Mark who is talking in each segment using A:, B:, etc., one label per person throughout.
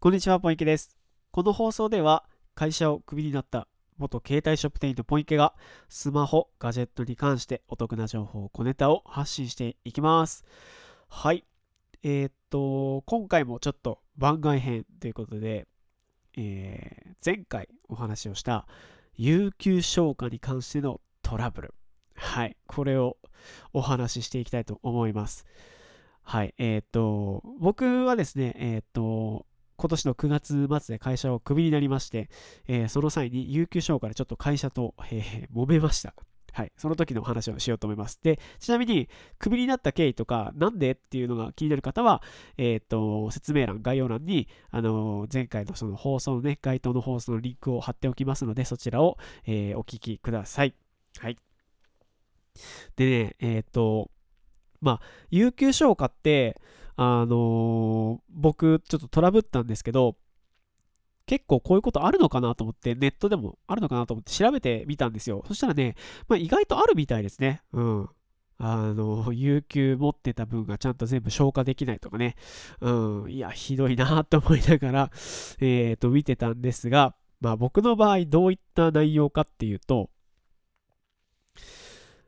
A: こんにちは、ポイケです。この放送では、会社をクビになった元携帯ショップ店員のポイケが、スマホ、ガジェットに関してお得な情報、小ネタを発信していきます。はい。えー、っと、今回もちょっと番外編ということで、えー、前回お話をした有給消化に関してのトラブル。はい。これをお話ししていきたいと思います。はい。えー、っと、僕はですね、え、っと、今年の9月末で会社をクビになりまして、えー、その際に有給消化でちょっと会社と、えー、揉めました。はい。その時の話をしようと思います。で、ちなみに、クビになった経緯とか、なんでっていうのが気になる方は、えっ、ー、と、説明欄、概要欄に、あのー、前回のその放送のね、該当の放送のリンクを貼っておきますので、そちらを、えー、お聞きください。はい。でね、えっ、と、まあ、有給消化って、あのー、僕、ちょっとトラブったんですけど、結構こういうことあるのかなと思って、ネットでもあるのかなと思って調べてみたんですよ。そしたらね、まあ、意外とあるみたいですね。うん。あの、有給持ってた分がちゃんと全部消化できないとかね。うん。いや、ひどいなと思いながら、えっ、ー、と、見てたんですが、まあ僕の場合どういった内容かっていうと、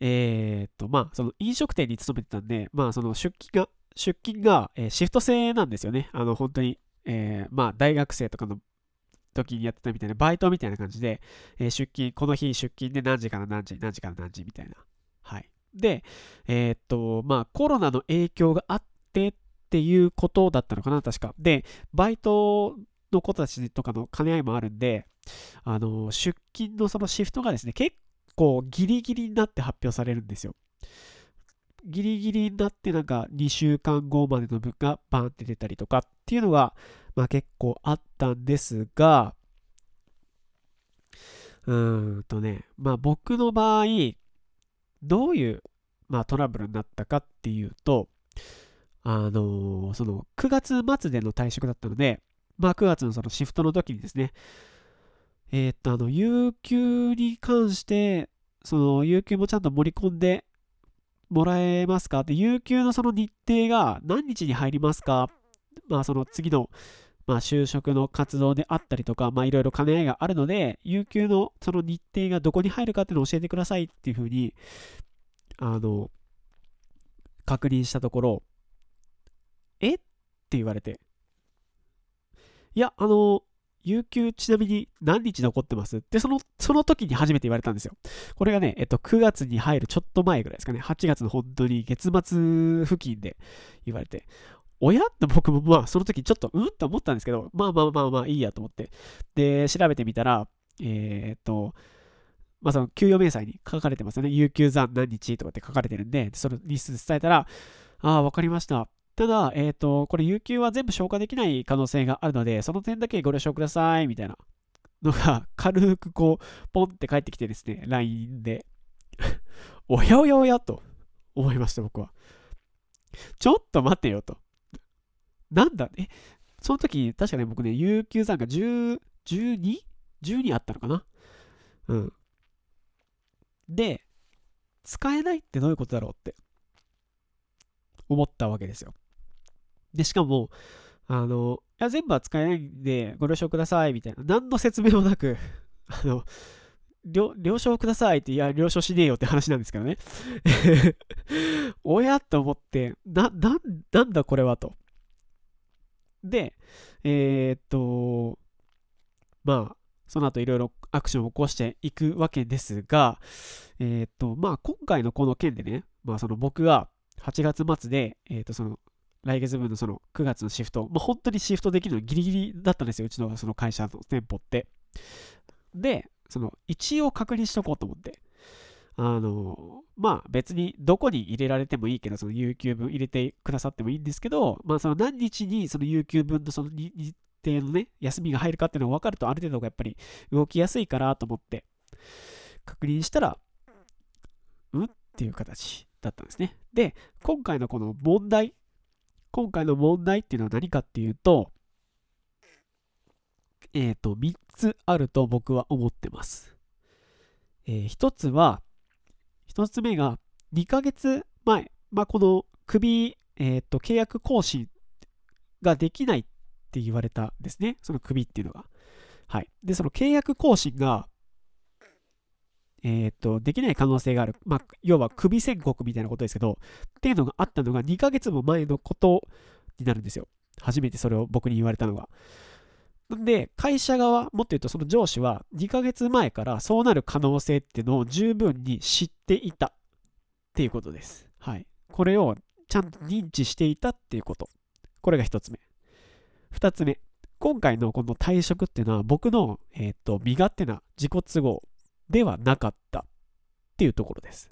A: えっ、ー、と、まあその飲食店に勤めてたんで、まあその出勤が出勤が、えー、シフト制なんですよね。あの、本当に、えー、まあ、大学生とかの時にやってたみたいな、バイトみたいな感じで、えー、出勤、この日出勤で何時から何時、何時から何時みたいな。はい。で、えー、っと、まあ、コロナの影響があってっていうことだったのかな、確か。で、バイトの子たちとかの兼ね合いもあるんで、あの、出勤のそのシフトがですね、結構ギリギリになって発表されるんですよ。ギリギリになってなんか2週間後までの分がバーンって出たりとかっていうのが、まあ、結構あったんですが、うーんとね、まあ僕の場合、どういう、まあ、トラブルになったかっていうと、あのー、その9月末での退職だったので、まあ9月のそのシフトの時にですね、えー、っと、あの、有給に関して、その、有給もちゃんと盛り込んで、もらえますか？で、有給のその日程が何日に入りますか？まあ、その次の、まあ、就職の活動であったりとか、まあ、いろいろ兼ね合いがあるので、有給のその日程がどこに入るかっていうのを教えてくださいっていうふうに、あの、確認したところ、え？って言われて、いや、あの、有給ちなみに何日残ってます？ってその、その時に初めて言われたんですよ。これがね、えっと、9月に入るちょっと前ぐらいですかね。8月の本当に月末付近で言われて、親って僕もまあその時ちょっとうん？と思ったんですけど、まあまあまあまあいいやと思って。で、調べてみたら、えー、っと、まあその給与明細に書かれてますよね。有給残何日？とかって書かれてるんで、その日数伝えたら、ああ、わかりました。ただ、えっ、ー、と、これ有給は全部消化できない可能性があるので、その点だけご了承ください、みたいなのが、軽くこう、ポンって返ってきてですね、LINE で。おやおやおやと思いました、僕は。ちょっと待てよと。なんだ、え、その時、確かね、僕ね、有給残が10、12?12 あったのかな？うん。で、使えないってどういうことだろうって思ったわけですよ。で、しかも、あの、いや、全部は使えないんで、ご了承ください、みたいな。何の説明もなく、あの、了承くださいって、いや、了承しねえよって話なんですけどね。おやと思って、な、な、なんだこれはと。で、えー、っと、まあ、その後いろいろアクションを起こしていくわけですが、えー、っと、まあ、今回のこの件でね、まあ、その僕が8月末で、えー、っと、その、来月分のその9月のシフト、まあ、本当にシフトできるのギリギリだったんですよ、うちのその会社の店舗って。で、その一応確認しとこうと思って。あの、まあ別にどこに入れられてもいいけど、その有給分入れてくださってもいいんですけど、まあその何日にその有給分のその日程のね、休みが入るかっていうのが分かるとある程度がやっぱり動きやすいからと思って確認したら、うんっていう形だったんですね。で、今回のこの問題今回の問題っていうのは何かっていうと、えっ、ー、と、3つあると僕は思ってます。えー、1つは、1つ目が2ヶ月前、まあ、この首、えっ、ー、と、契約更新ができないって言われたんですね。そのクビっていうのが。はい。で、その契約更新が、えっ、と、できない可能性がある。まあ、要は首宣告みたいなことですけど、っていうのがあったのが2ヶ月も前のことになるんですよ。初めてそれを僕に言われたのが。なんで、会社側、もっと言うとその上司は2ヶ月前からそうなる可能性っていうのを十分に知っていたっていうことです。はい。これをちゃんと認知していたっていうこと。これが1つ目。2つ目。今回のこの退職っていうのは僕の、えーと、身勝手な自己都合ではなかったっていうところです。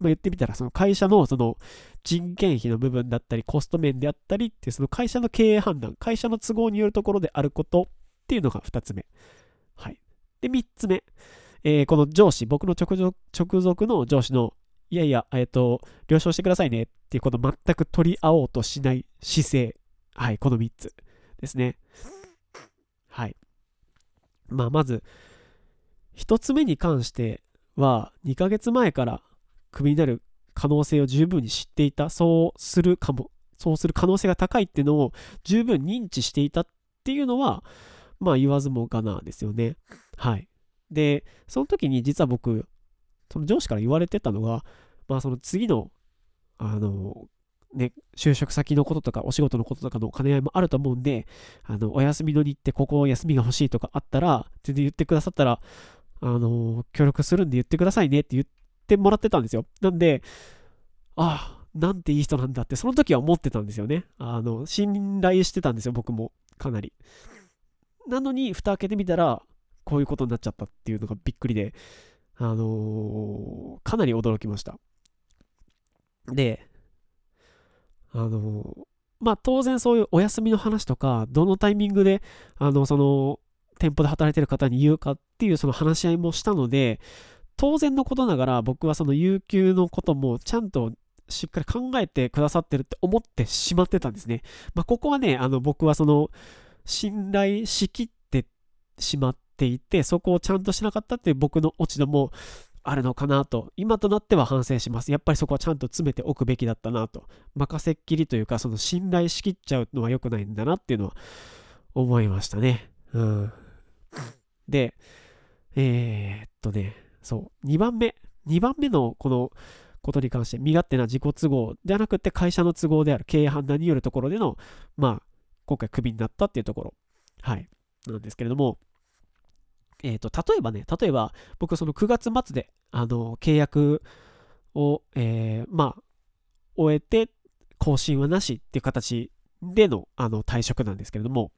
A: まあ、言ってみたら、その会社のその人件費の部分だったり、コスト面であったりっていう、その会社の経営判断、会社の都合によるところであることっていうのが2つ目。はい。で、3つ目。えー、この上司、僕の直属の上司の、いやいや、えっ、ー、と、了承してくださいねっていう、この全く取り合おうとしない姿勢。はい、この3つですね。はい。まあ、まず、1つ目に関しては、2ヶ月前からクビになる可能性を十分に知っていた、そうするかも、そうする可能性が高いっていうのを十分認知していたっていうのは、まあ言わずもがなですよね。はい。で、その時に実は僕、その上司から言われてたのが、まあその次の、あの、ね、就職先のこととかお仕事のこととかの兼ね合いもあると思うんで、あの、お休みの日ってここ休みが欲しいとかあったら、全然言ってくださったら、あの、協力するんで言ってくださいねって言ってもらってたんですよ。なんで、ああ、なんていい人なんだって、その時は思ってたんですよね。あの、信頼してたんですよ、僕も。かなり。なのに、蓋開けてみたら、こういうことになっちゃったっていうのがびっくりで、あのー、かなり驚きました。で、あのまあ当然そういうお休みの話とか、どのタイミングで、あの、その、店舗で働いてる方に言うかっていうその話し合いもしたので、当然のことながら僕はその有給のこともちゃんとしっかり考えてくださってるって思ってしまってたんですね。まあ、ここはね、あの僕はその信頼しきってしまっていて、そこをちゃんとしなかったっていう僕の落ち度もあるのかなと、今となっては反省します。やっぱりそこはちゃんと詰めておくべきだったなと。任せっきりというか、その信頼しきっちゃうのは良くないんだなっていうのは思いましたね。うん。で、えー、っとね、そう、2番目。2番目のこのことに関して、身勝手な自己都合ではなくて会社の都合である経営判断によるところでの、まあ、今回クビになったっていうところ、はい、なんですけれども、えっ、と、例えばね、例えば、僕、その9月末で、あの、契約を、えー、まあ、終えて、更新はなしっていう形での、あの、退職なんですけれども、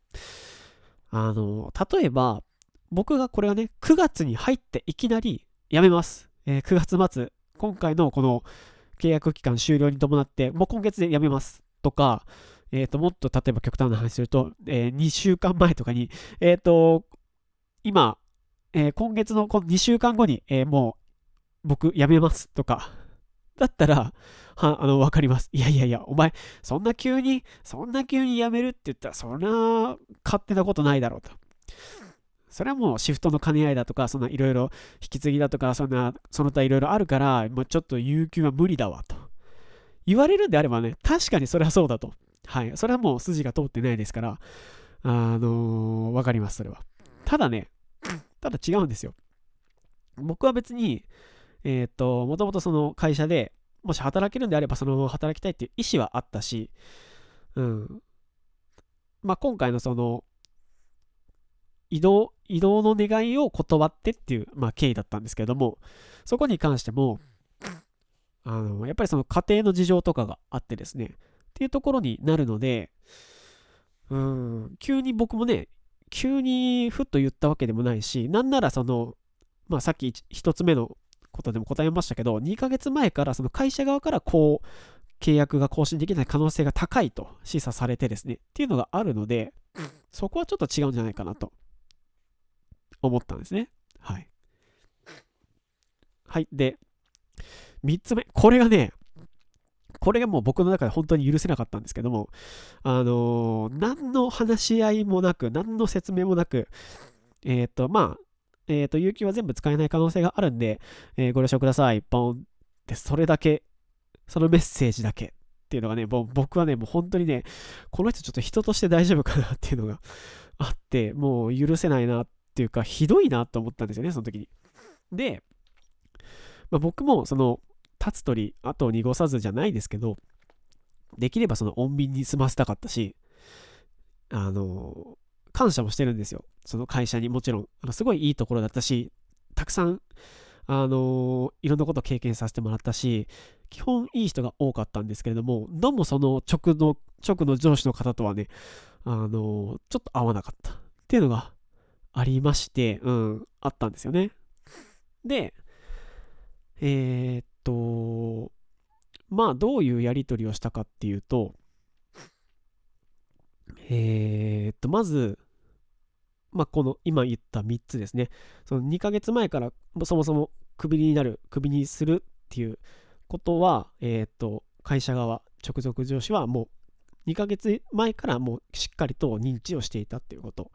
A: あの、例えば、僕がこれはね、9月に入っていきなり辞めます。えー、9月末、今回のこの契約期間終了に伴って、もう今月で辞めますとか、えっ、ー、と、もっと例えば極端な話すると、えー、2週間前とかに、えっ、ー、と、今、え、今月のこの2週間後に、え、もう僕辞めますとか、だったら、は、あの、わかります。いやいやいや、お前、そんな急に、そんな急に辞めるって言ったら、そんな勝手なことないだろうと。それはもうシフトの兼ね合いだとか、そんないろいろ引き継ぎだとか、そんな、その他いろいろあるから、もうちょっと有給は無理だわと。言われるんであればね、確かにそれはそうだと。はい。それはもう筋が通ってないですから、あのー、わかります、それは。ただね、ただ違うんですよ。僕は別に、えっ、と、もともとその会社でもし働けるんであればそのまま働きたいっていう意思はあったし、うん。まあ、今回のその、移動、移動の願いを断ってっていう、まあ、経緯だったんですけども、そこに関しても、あの、やっぱりその家庭の事情とかがあってですね、っていうところになるので、うん、急に僕もね、急にふっと言ったわけでもないし、なんならその、まあさっき1つ目のことでも答えましたけど、2ヶ月前からその会社側からこう、契約が更新できない可能性が高いと示唆されてですね、っていうのがあるので、そこはちょっと違うんじゃないかなと思ったんですね。はい。はい。で、3つ目。これがね、これがもう僕の中で本当に許せなかったんですけども、あのー、何の話し合いもなく、何の説明もなく、えっ、ー、と、まあ、えっ、ー、と、有給は全部使えない可能性があるんで、えご了承ください。ポンって、それだけ、そのメッセージだけっていうのがね、もう僕はね、もう本当にね、この人ちょっと人として大丈夫かなっていうのが あって、もう許せないなっていうか、ひどいなと思ったんですよね、その時に。で、まあ、僕もその、立つ鳥、後を濁さずじゃないですけど、できればその穏便に済ませたかったし、あの、感謝もしてるんですよ。その会社にもちろん。あのすごいいいところだったし、たくさん、あのいろんなことを経験させてもらったし、基本いい人が多かったんですけれども、どうもその直の、直の上司の方とはね、あのちょっと合わなかったっていうのがありまして、うん、あったんですよね。で、えー、っと、まあ、どういうやり取りをしたかっていうと、えー、っと、まず、まあ、この今言った3つですね。その2ヶ月前からそもそもクビになる、クビにするっていうことは、えー、っと、会社側、直属上司はもう2ヶ月前からもうしっかりと認知をしていたっていうこと。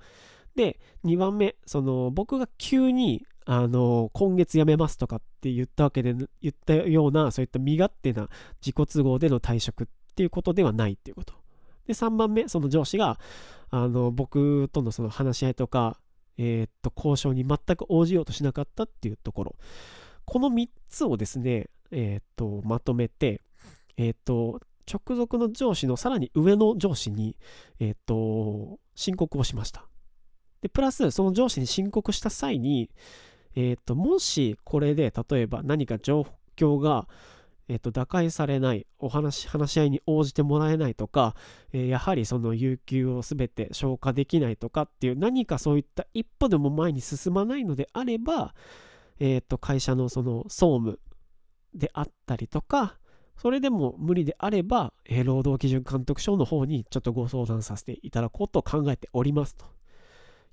A: で、2番目、その僕が急にあの今月辞めますとかって言ったわけで言ったようなそういった身勝手な自己都合での退職っていうことではないっていうことで3番目その上司があの僕とのその話し合いとか、えー、っと交渉に全く応じようとしなかったっていうところ。この3つをですね、えー、っとまとめて、えー、っと直属の上司のさらに上の上司に、えっと申告をしました。でプラスその上司に申告した際にえーと、もしこれで例えば何か状況が、えーと、打開されないお話話し合いに応じてもらえないとか、えー、やはりその有給を全て消化できないとかっていう何かそういった一歩でも前に進まないのであれば、えーと、会社のその総務であったりとかそれでも無理であれば、えー、労働基準監督署の方にちょっとご相談させていただこうと考えておりますと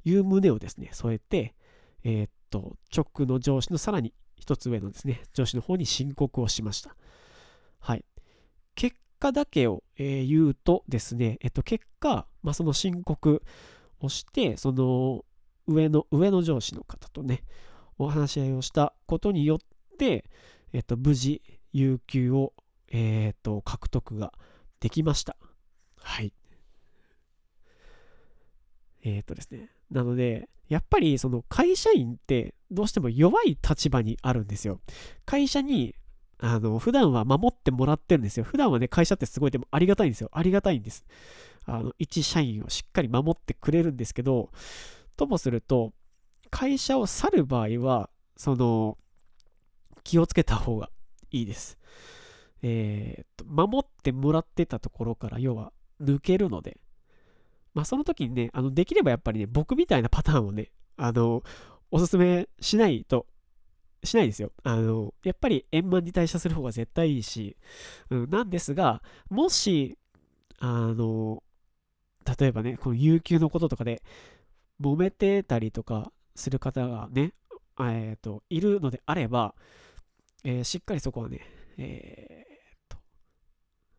A: いう旨をですね添えて、えー、と、直の上司のさらに一つ上のですね、上司の方に申告をしました。はい。結果だけを、えー、言うとですね、えっと、結果、まあ、その申告をして、その上の、上の上司の方とね、お話し合いをしたことによって、えっと、無事、有給を、えー、っと、獲得ができました。はい。えー、っとですね。なので、やっぱりその会社員ってどうしても弱い立場にあるんですよ。会社にあの普段は守ってもらってるんですよ。普段はね、会社ってすごいでもありがたいんですよ。ありがたいんです。あの一社員をしっかり守ってくれるんですけど、ともすると、会社を去る場合は、その、気をつけた方がいいです。えー、っと、守ってもらってたところから、要は抜けるので、まあ、その時にね、あのできればやっぱりね、僕みたいなパターンをね、あの、おすすめしないと、しないですよ。あの、やっぱり円満に退社する方が絶対いいし、うん、なんですが、もし、あの、例えばね、この有給のこととかで、揉めてたりとかする方がね、えっ、ー、と、いるのであれば、えー、しっかりそこはね、えー、っと、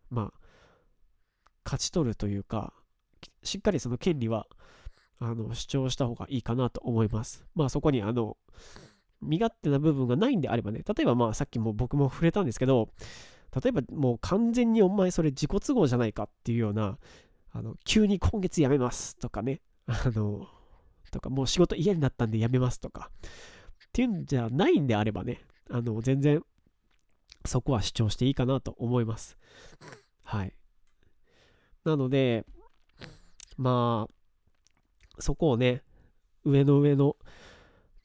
A: まあ、勝ち取るというか、しっかりその権利はあの主張した方がいいかなと思います。まあそこにあの身勝手な部分がないんであればね、例えばまあさっきも僕も触れたんですけど、例えばもう完全にお前それ自己都合じゃないかっていうような、あの急に今月辞めますとかね、あの、とかもう仕事嫌になったんで辞めますとか、っていうんじゃないんであればね、あの全然そこは主張していいかなと思います。はい。なので、まあ、そこをね、上の上の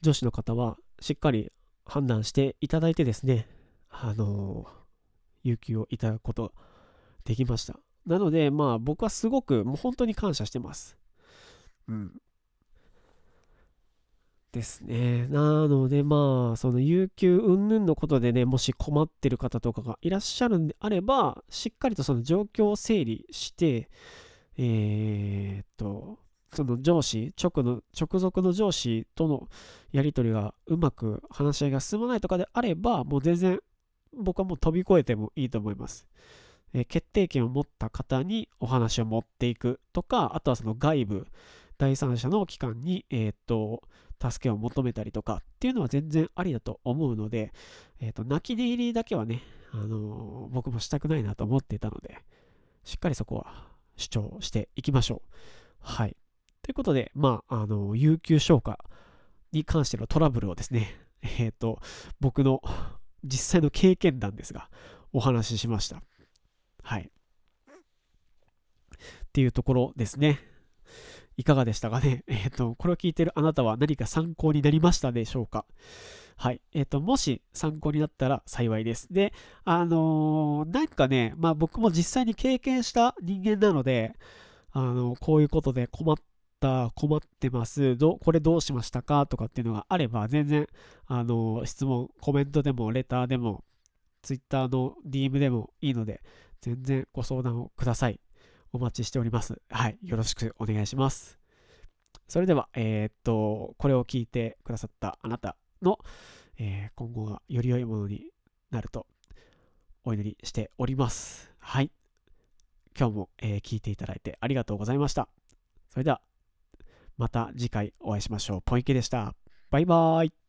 A: 女子の方はしっかり判断していただいてですね、あの有給をいただくことができました。なので、まあ僕はすごくもう本当に感謝してます。うん。ですね。なので、まあ、その有給云々のことでね、もし困ってる方とかがいらっしゃるんであれば、しっかりとその状況を整理して、えー、っと、その上司、直の、直属の上司とのやり取りがうまく話し合いが進まないとかであれば、もう全然僕はもう飛び越えてもいいと思います。え、決定権を持った方にお話を持っていくとか、あとはその外部第三者の機関に、えー、っと、助けを求めたりとかっていうのは全然ありだと思うので、えー、と、泣き寝入りだけはね、あの僕もしたくないなと思っていたので、しっかりそこは主張していきましょう。はい。ということで、まあ、あの、有給消化に関してのトラブルをですね、えっ、と、僕の実際の経験談ですが、お話ししました。はい。っていうところですね。いかがでしたかね？えっ、ー、と、これを聞いてるあなたは何か参考になりましたでしょうか？はい。えっ、ー、と、もし参考になったら幸いです。で、あのー、なんかね、まあ僕も実際に経験した人間なので、あのこういうことで困った、困ってますど、これどうしましたか？とかっていうのがあれば、全然、あの質問、コメントでも、レターでも、Twitter の DM でもいいので、全然ご相談をください。お待ちしております。はい。よろしくお願いします。それでは、えー、っと、これを聞いてくださったあなたの、えー、今後がより良いものになるとお祈りしております。はい。今日も、えー、聞いていただいてありがとうございました。それでは、また次回お会いしましょう。ポイケでした。バイバーイ。